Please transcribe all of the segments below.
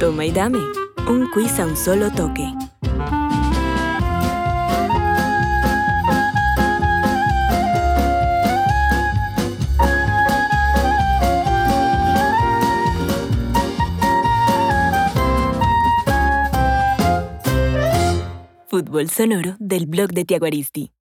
Toma y dame. Un quiz a un solo toque. Fútbol sonoro del blog de Tiaguaristi.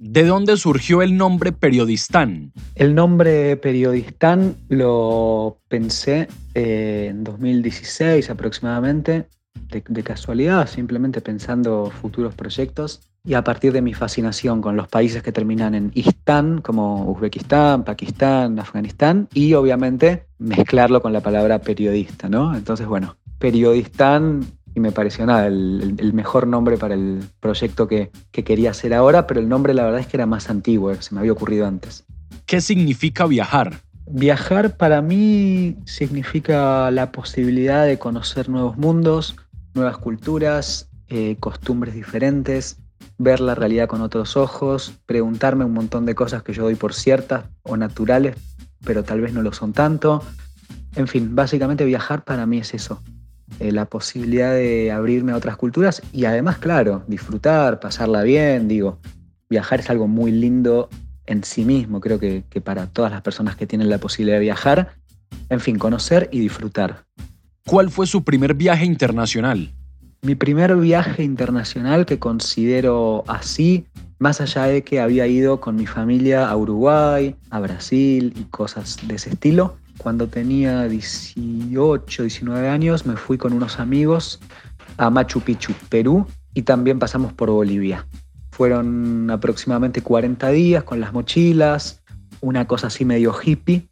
¿De dónde surgió el nombre Periodistán? El nombre Periodistán lo pensé eh, en 2016 aproximadamente, de, casualidad, simplemente pensando futuros proyectos y a partir de mi fascinación con los países que terminan en Istán, como Uzbekistán, Pakistán, Afganistán, y obviamente mezclarlo con la palabra periodista, ¿no? Entonces, bueno, Periodistán y me pareció nada, el, el- el mejor nombre para el proyecto que, que quería hacer ahora, pero el nombre la verdad es que era más antiguo, se me había ocurrido antes. ¿Qué significa viajar? Viajar para mí significa la posibilidad de conocer nuevos mundos, nuevas culturas, eh, costumbres diferentes, ver la realidad con otros ojos, preguntarme un montón de cosas que yo doy por ciertas o naturales, pero tal vez no lo son tanto. En fin, básicamente viajar para mí es eso, eh, la posibilidad de abrirme a otras culturas y además, claro, disfrutar, pasarla bien, digo, viajar es algo muy lindo en sí mismo, creo que, que para todas las personas que tienen la posibilidad de viajar, en fin, conocer y disfrutar. ¿Cuál fue su primer viaje internacional? Mi primer viaje internacional que considero así, más allá de que había ido con mi familia a Uruguay, a Brasil y cosas de ese estilo, cuando tenía 18, 19 años me fui con unos amigos a Machu Picchu, Perú, y también pasamos por Bolivia. Fueron aproximadamente 40 días con las mochilas, una cosa así medio hippie.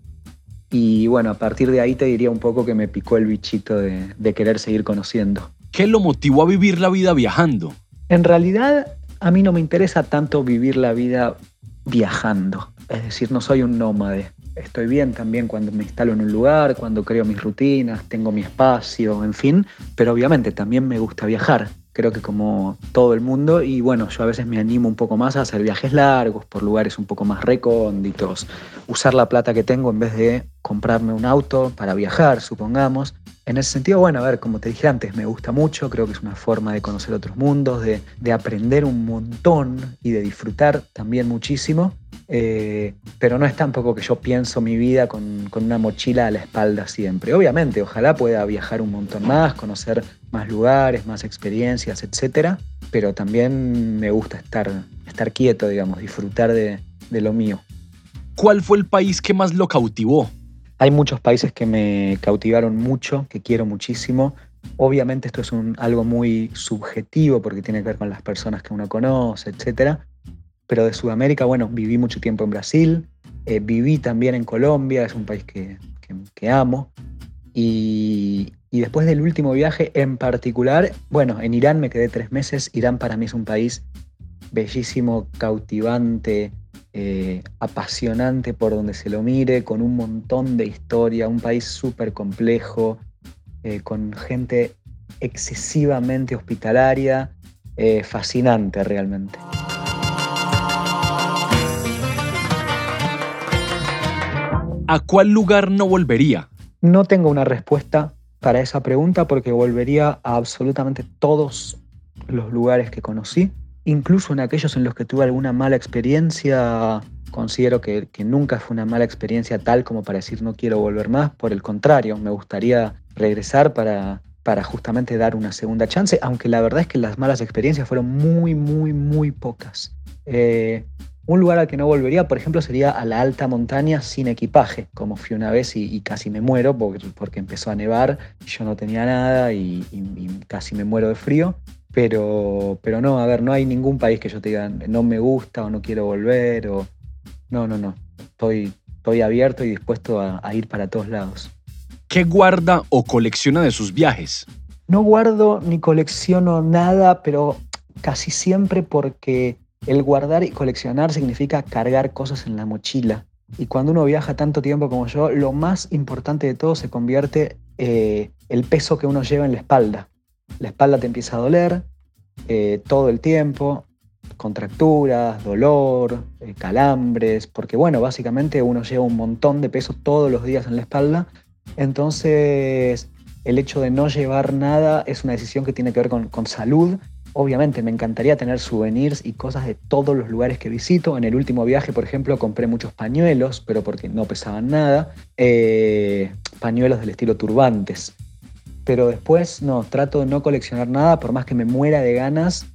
Y bueno, a partir de ahí te diría un poco que me picó el bichito de, de querer seguir conociendo. ¿Qué lo motivó a vivir la vida viajando? En realidad, a mí no me interesa tanto vivir la vida viajando. Es decir, no soy un nómade. Estoy bien también cuando me instalo en un lugar, cuando creo mis rutinas, tengo mi espacio, en fin. Pero obviamente también me gusta viajar. Creo que como todo el mundo. Y bueno, yo a veces me animo un poco más a hacer viajes largos por lugares un poco más recónditos. Usar la plata que tengo en vez de comprarme un auto para viajar, supongamos. En ese sentido, bueno, a ver, como te dije antes, me gusta mucho, creo que es una forma de conocer otros mundos, de, de aprender un montón y de disfrutar también muchísimo. Eh, pero no es tampoco que yo pienso mi vida con, con una mochila a la espalda siempre. Obviamente, ojalá pueda viajar un montón más, conocer más lugares, más experiencias, etcétera. Pero también me gusta estar, estar quieto, digamos, disfrutar de, de lo mío. ¿Cuál fue el país que más lo cautivó? Hay muchos países que me cautivaron mucho, que quiero muchísimo. Obviamente esto es algo muy subjetivo porque tiene que ver con las personas que uno conoce, etc. Pero de Sudamérica, bueno, viví mucho tiempo en Brasil, eh, viví también en Colombia, es un país que amo. Y, y después del último viaje en particular, bueno, en Irán me quedé tres meses. Irán para mí es un país bellísimo, cautivante, eh, apasionante por donde se lo mire, con un montón de historia, un país súper complejo, eh, con gente excesivamente hospitalaria, eh, fascinante realmente. ¿A cuál lugar no volvería? No tengo una respuesta para esa pregunta porque volvería a absolutamente todos los lugares que conocí. Incluso en aquellos en los que tuve alguna mala experiencia, considero que, nunca fue una mala experiencia tal como para decir no quiero volver más. Por el contrario, me gustaría regresar para, para justamente dar una segunda chance, aunque la verdad es que las malas experiencias fueron muy, muy, muy pocas. Eh, un lugar al que no volvería, por ejemplo, sería a la alta montaña sin equipaje, como fui una vez y, casi me muero porque, empezó a nevar y yo no tenía nada y, casi me muero de frío. Pero, pero no, a ver, no hay ningún país que yo te diga no me gusta o no quiero volver o... No, no, no. Estoy, estoy abierto y dispuesto a, a ir para todos lados. ¿Qué guarda o colecciona de sus viajes? No guardo ni colecciono nada, pero casi siempre porque el guardar y coleccionar significa cargar cosas en la mochila. Y cuando uno viaja tanto tiempo como yo, lo más importante de todo se convierte eh, el peso que uno lleva en la espalda. La espalda te empieza a doler eh, todo el tiempo, contracturas, dolor, eh, calambres, porque bueno, básicamente uno lleva un montón de peso todos los días en la espalda. Entonces, el hecho de no llevar nada es una decisión que tiene que ver con, salud Obviamente me encantaría tener souvenirs y cosas de todos los lugares que visito. En el último viaje, por ejemplo, compré muchos pañuelos, pero porque no pesaban nada. Eh, pañuelos del estilo turbantes. Pero después no, trato de no coleccionar nada por más que me muera de ganas,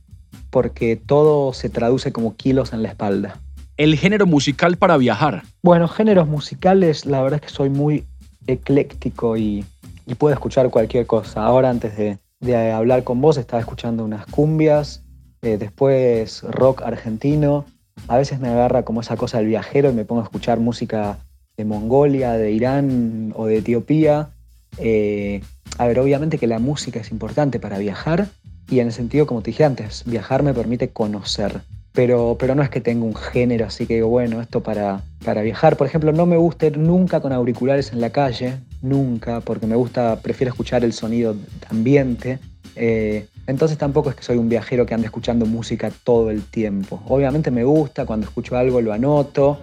porque todo se traduce como kilos en la espalda. El género musical para viajar. Bueno, géneros musicales, la verdad es que soy muy ecléctico y, y puedo escuchar cualquier cosa. Ahora antes de, de hablar con vos estaba escuchando unas cumbias, eh, después rock argentino. A veces me agarra como esa cosa del viajero y me pongo a escuchar música de Mongolia, de Irán o de Etiopía. Eh, a ver, obviamente que la música es importante para viajar y en el sentido, como te dije antes, viajar me permite conocer. Pero, pero no es que tenga un género así que digo, bueno, esto para, para viajar. Por ejemplo, no me gusta ir nunca con auriculares en la calle, nunca, porque me gusta, prefiero escuchar el sonido ambiente. Eh, entonces tampoco es que soy un viajero que ande escuchando música todo el tiempo. Obviamente me gusta, cuando escucho algo lo anoto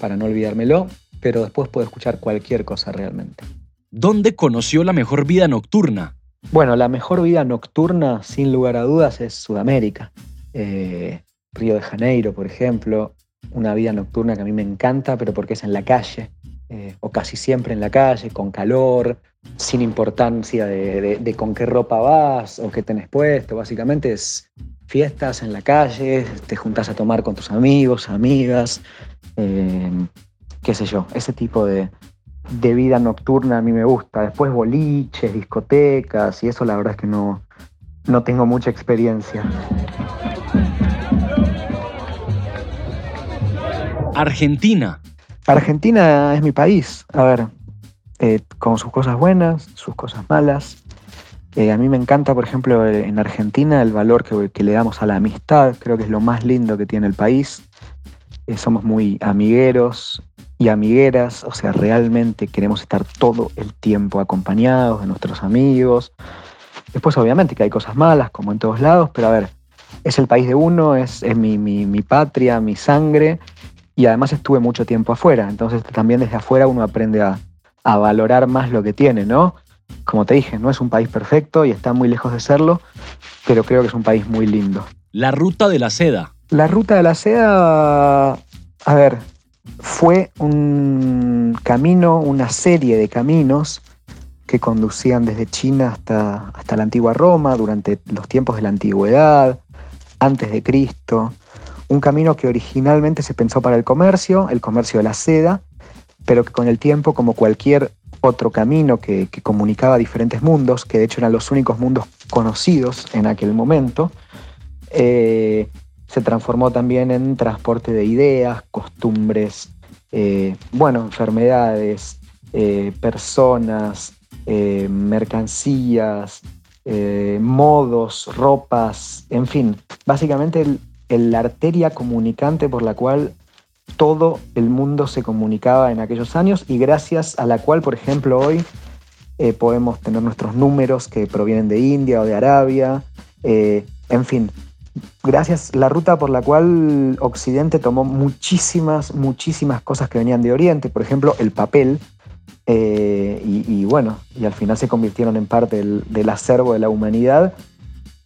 para no olvidármelo, pero después puedo escuchar cualquier cosa realmente. ¿Dónde conoció la mejor vida nocturna? Bueno, la mejor vida nocturna, sin lugar a dudas, es Sudamérica. Eh, Río de Janeiro, por ejemplo, una vida nocturna que a mí me encanta, pero porque es en la calle. Eh, o casi siempre en la calle, con calor, sin importancia de, con qué ropa vas o qué tenés puesto. Básicamente es fiestas en la calle, te juntas a tomar con tus amigos, amigas, eh, qué sé yo, ese tipo de, de vida nocturna a mí me gusta. Después boliches, discotecas y eso la verdad es que no, no tengo mucha experiencia. Argentina. Argentina es mi país. A ver, eh, con sus cosas buenas, sus cosas malas. Eh, a mí me encanta, por ejemplo, en Argentina el valor que, le damos a la amistad. Creo que es lo más lindo que tiene el país. Eh, somos muy amigueros y amigueras, o sea, realmente queremos estar todo el tiempo acompañados de nuestros amigos. Después, obviamente, que hay cosas malas, como en todos lados, pero a ver, es el país de uno, es, mi, mi patria, mi sangre, y además estuve mucho tiempo afuera, entonces también desde afuera uno aprende a, valorar más lo que tiene, ¿no? Como te dije, no es un país perfecto y está muy lejos de serlo, pero creo que es un país muy lindo. La ruta de la seda. La ruta de la seda, a ver, fue un camino, una serie de caminos que conducían desde China hasta, hasta la antigua Roma durante los tiempos de la antigüedad, antes de Cristo. Un camino que originalmente se pensó para el comercio, el comercio de la seda, pero que con el tiempo, como cualquier otro camino que, comunicaba diferentes mundos, que de hecho eran los únicos mundos conocidos en aquel momento, eh, se transformó también en transporte de ideas, costumbres, eh, bueno, enfermedades, eh, personas, mercancías, modos, ropas, en fin, básicamente la arteria comunicante por la cual todo el mundo se comunicaba en aquellos años y gracias a la cual, por ejemplo, hoy eh, podemos tener nuestros números que provienen de India o de Arabia, eh, en fin, gracias la ruta por la cual Occidente tomó muchísimas, muchísimas cosas que venían de Oriente, por ejemplo, el papel, eh, y, bueno, y al final se convirtieron en parte del, acervo de la humanidad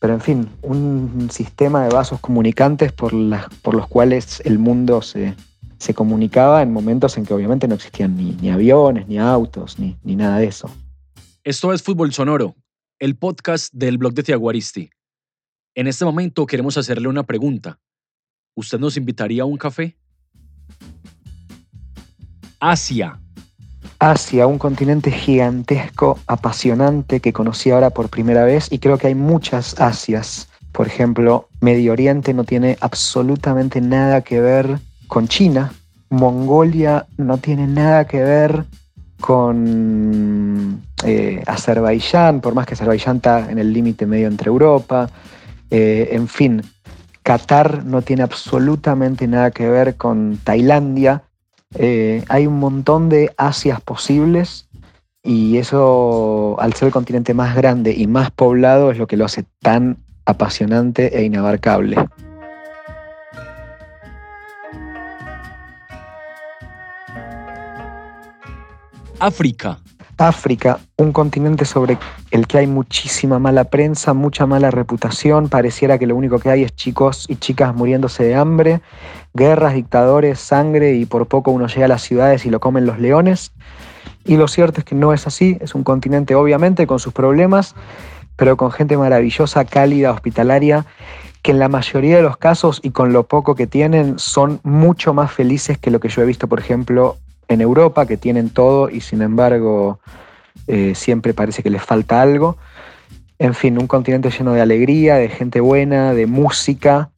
pero en fin, un sistema de vasos comunicantes por, los cuales el mundo se, se comunicaba en momentos en que obviamente no existían ni, ni aviones, ni autos, ni, ni nada de eso. Esto es Fútbol Sonoro, el podcast del blog de Tiaguaristi. En este momento queremos hacerle una pregunta. ¿Usted nos invitaría a un café? Asia. Asia, un continente gigantesco, apasionante que conocí ahora por primera vez y creo que hay muchas Asias. Por ejemplo, Medio Oriente no tiene absolutamente nada que ver con China. Mongolia no tiene nada que ver con eh, Azerbaiyán, por más que Azerbaiyán está en el límite medio entre Europa. Eh, en fin, Qatar no tiene absolutamente nada que ver con Tailandia. Eh, hay un montón de Asias posibles y eso, al ser el continente más grande y más poblado, es lo que lo hace tan apasionante e inabarcable. África. África, un continente sobre el que hay muchísima mala prensa, mucha mala reputación, pareciera que lo único que hay es chicos y chicas muriéndose de hambre, guerras, dictadores, sangre y por poco uno llega a las ciudades y lo comen los leones. Y lo cierto es que no es así, es un continente obviamente con sus problemas, pero con gente maravillosa, cálida, hospitalaria, que en la mayoría de los casos y con lo poco que tienen son mucho más felices que lo que yo he visto, por ejemplo, en Europa, que tienen todo y sin embargo eh, siempre parece que les falta algo. En fin, un continente lleno de alegría, de gente buena, de música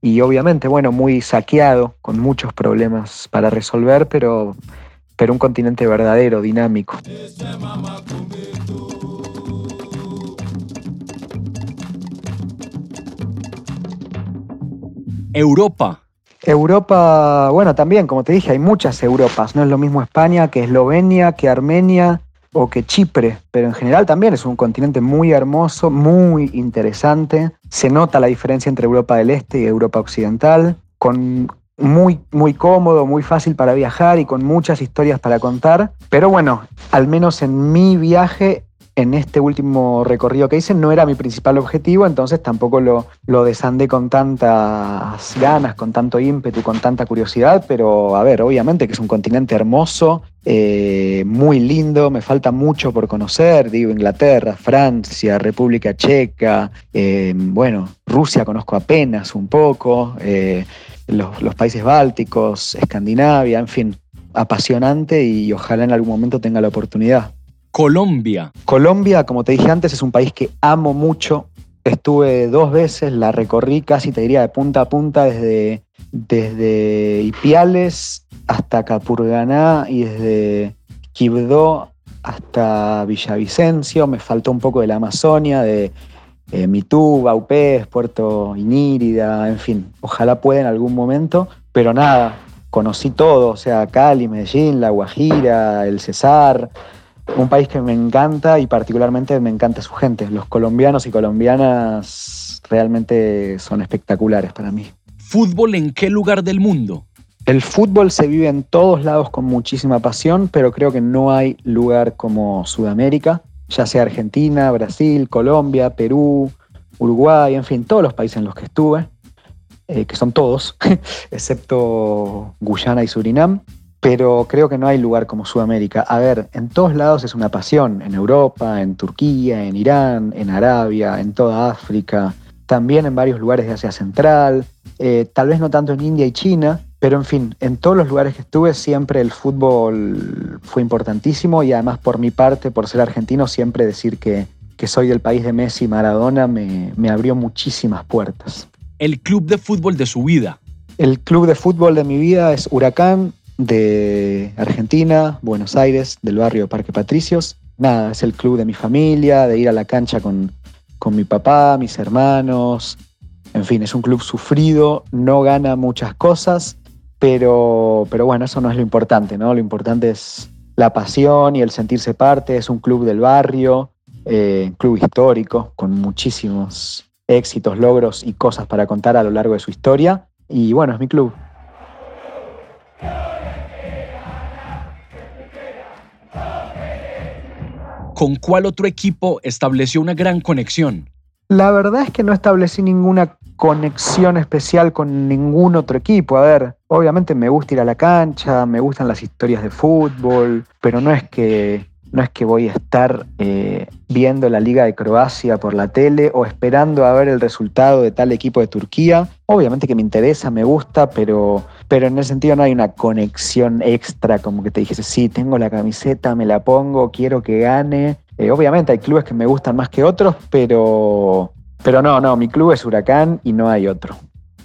y obviamente, bueno, muy saqueado, con muchos problemas para resolver, pero, pero un continente verdadero, dinámico. Europa. Europa, bueno, también, como te dije, hay muchas Europas. No es lo mismo España que Eslovenia, que Armenia o que Chipre, pero en general también es un continente muy hermoso, muy interesante. Se nota la diferencia entre Europa del Este y Europa Occidental, con muy, muy cómodo, muy fácil para viajar y con muchas historias para contar. Pero bueno, al menos en mi viaje en este último recorrido que hice no era mi principal objetivo, entonces tampoco lo, lo desandé con tantas ganas, con tanto ímpetu, con tanta curiosidad, pero a ver, obviamente que es un continente hermoso, eh, muy lindo, me falta mucho por conocer, digo, Inglaterra, Francia, República Checa, eh, bueno, Rusia conozco apenas un poco, eh, los, los países bálticos, Escandinavia, en fin, apasionante y ojalá en algún momento tenga la oportunidad. Colombia. Colombia, como te dije antes, es un país que amo mucho. Estuve dos veces, la recorrí casi, te diría, de punta a punta, desde, desde Ipiales hasta Capurganá y desde Quibdó hasta Villavicencio. Me faltó un poco de la Amazonia, de eh, Mitú, Baupés, Puerto Inírida, en fin. Ojalá pueda en algún momento, pero nada, conocí todo, o sea, Cali, Medellín, La Guajira, el Cesar, un país que me encanta y particularmente me encanta su gente. Los colombianos y colombianas realmente son espectaculares para mí. ¿Fútbol en qué lugar del mundo? El fútbol se vive en todos lados con muchísima pasión, pero creo que no hay lugar como Sudamérica, ya sea Argentina, Brasil, Colombia, Perú, Uruguay, en fin, todos los países en los que estuve, eh, que son todos, excepto Guyana y Surinam pero creo que no hay lugar como Sudamérica. A ver, en todos lados es una pasión, en Europa, en Turquía, en Irán, en Arabia, en toda África, también en varios lugares de Asia Central, eh, tal vez no tanto en India y China, pero en fin, en todos los lugares que estuve siempre el fútbol fue importantísimo y además por mi parte, por ser argentino, siempre decir que, que soy del país de Messi Maradona me, me abrió muchísimas puertas. El club de fútbol de su vida. El club de fútbol de mi vida es Huracán, de Argentina, Buenos Aires, del barrio Parque Patricios. Nada, es el club de mi familia, de ir a la cancha con, con mi papá, mis hermanos. En fin, es un club sufrido, no gana muchas cosas, pero, pero bueno, eso no es lo importante, ¿no? Lo importante es la pasión y el sentirse parte. Es un club del barrio, eh, club histórico, con muchísimos éxitos, logros y cosas para contar a lo largo de su historia. Y bueno, es mi club. ¿Con cuál otro equipo estableció una gran conexión? La verdad es que no establecí ninguna conexión especial con ningún otro equipo. A ver, obviamente me gusta ir a la cancha, me gustan las historias de fútbol, pero no es que no es que voy a estar eh, viendo la Liga de Croacia por la tele o esperando a ver el resultado de tal equipo de Turquía. Obviamente que me interesa, me gusta, pero, pero en ese sentido no hay una conexión extra como que te dijese, sí, tengo la camiseta, me la pongo, quiero que gane. Eh, obviamente hay clubes que me gustan más que otros, pero, pero no, no, mi club es Huracán y no hay otro.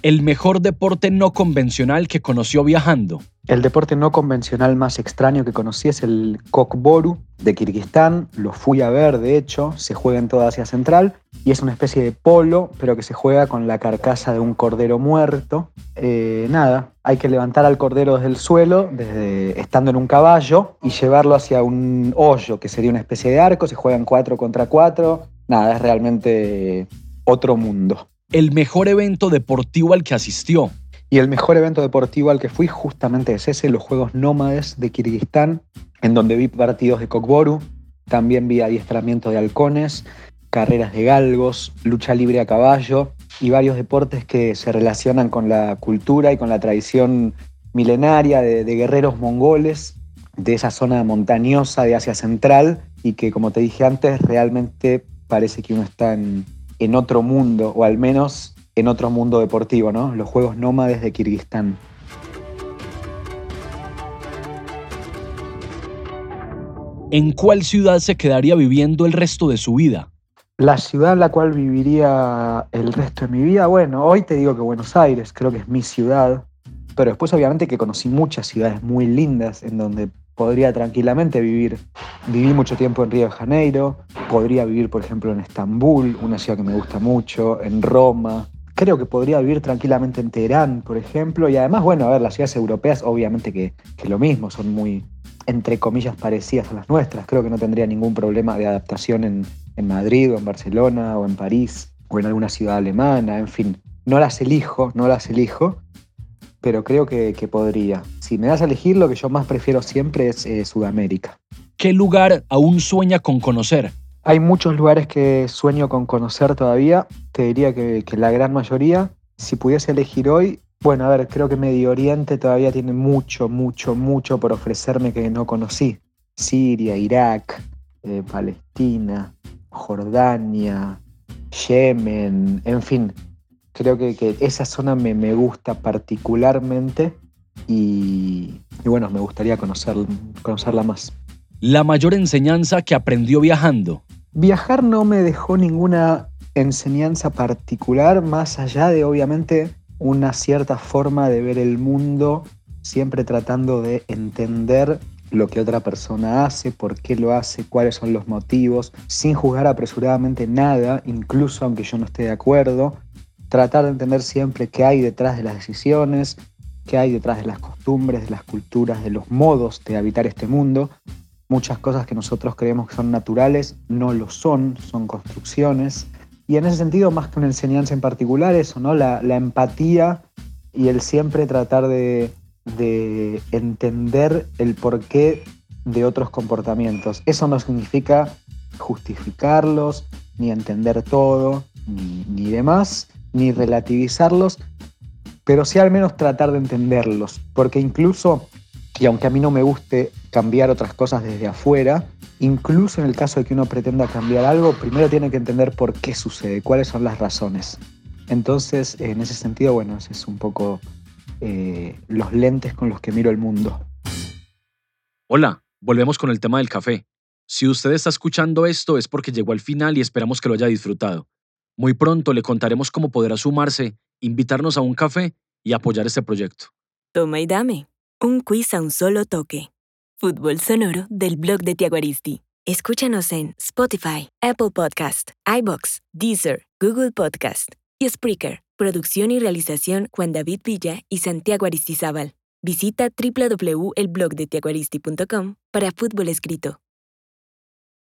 El mejor deporte no convencional que conoció viajando. El deporte no convencional más extraño que conocí es el kokboru de Kirguistán. Lo fui a ver, de hecho, se juega en toda Asia Central y es una especie de polo, pero que se juega con la carcasa de un cordero muerto. Eh, nada, hay que levantar al cordero desde el suelo, desde, estando en un caballo, y llevarlo hacia un hoyo, que sería una especie de arco. Se juegan cuatro contra cuatro. Nada, es realmente otro mundo. El mejor evento deportivo al que asistió. Y el mejor evento deportivo al que fui justamente es ese, los Juegos Nómades de Kirguistán, en donde vi partidos de Kokboru, también vi adiestramiento de halcones, carreras de galgos, lucha libre a caballo y varios deportes que se relacionan con la cultura y con la tradición milenaria de, de guerreros mongoles de esa zona montañosa de Asia Central y que, como te dije antes, realmente parece que uno está en, en otro mundo, o al menos en otro mundo deportivo, ¿no? Los Juegos Nómades de Kirguistán. ¿En cuál ciudad se quedaría viviendo el resto de su vida? La ciudad en la cual viviría el resto de mi vida, bueno, hoy te digo que Buenos Aires, creo que es mi ciudad, pero después obviamente que conocí muchas ciudades muy lindas en donde podría tranquilamente vivir. Viví mucho tiempo en Río de Janeiro, podría vivir por ejemplo en Estambul, una ciudad que me gusta mucho, en Roma, creo que podría vivir tranquilamente en Teherán, por ejemplo, y además, bueno, a ver, las ciudades europeas obviamente que, lo mismo, son muy, entre comillas, parecidas a las nuestras. Creo que no tendría ningún problema de adaptación en, Madrid o en Barcelona o en París o en alguna ciudad alemana, en fin. No las elijo, no las elijo, pero creo que, podría. Si me das a elegir, lo que yo más prefiero siempre es eh, Sudamérica. ¿Qué lugar aún sueña con conocer? Hay muchos lugares que sueño con conocer todavía. Te diría que, la gran mayoría. Si pudiese elegir hoy, bueno, a ver, creo que Medio Oriente todavía tiene mucho, mucho, mucho por ofrecerme que no conocí. Siria, Irak, eh, Palestina, Jordania, Yemen, en fin. Creo que, esa zona me, me gusta particularmente y, y, bueno, me gustaría conocer, conocerla más. La mayor enseñanza que aprendió viajando. Viajar no me dejó ninguna enseñanza particular, más allá de obviamente una cierta forma de ver el mundo, siempre tratando de entender lo que otra persona hace, por qué lo hace, cuáles son los motivos, sin juzgar apresuradamente nada, incluso aunque yo no esté de acuerdo, tratar de entender siempre qué hay detrás de las decisiones, qué hay detrás de las costumbres, de las culturas, de los modos de habitar este mundo, Muchas cosas que nosotros creemos que son naturales no lo son, son construcciones. Y en ese sentido, más que una enseñanza en particular, eso, ¿no? La, empatía y el siempre tratar de, entender el porqué de otros comportamientos. Eso no significa justificarlos, ni entender todo, ni, ni demás, ni relativizarlos, pero sí al menos tratar de entenderlos, porque incluso y aunque a mí no me guste cambiar otras cosas desde afuera, incluso en el caso de que uno pretenda cambiar algo, primero tiene que entender por qué sucede, cuáles son las razones. Entonces, en ese sentido, bueno, ese es un poco eh, los lentes con los que miro el mundo. Hola, volvemos con el tema del café. Si usted está escuchando esto es porque llegó al final y esperamos que lo haya disfrutado. Muy pronto le contaremos cómo podrá sumarse, invitarnos a un café y apoyar este proyecto. Toma y dame. Un quiz a un solo toque. Fútbol sonoro del blog de Tiaguaristi. Escúchanos en Spotify, Apple Podcast, iBox, Deezer, Google Podcast y Spreaker. Producción y realización Juan David Villa y Santiago Aristizábal. Visita www.elblogdetiaguaristi.com para fútbol escrito.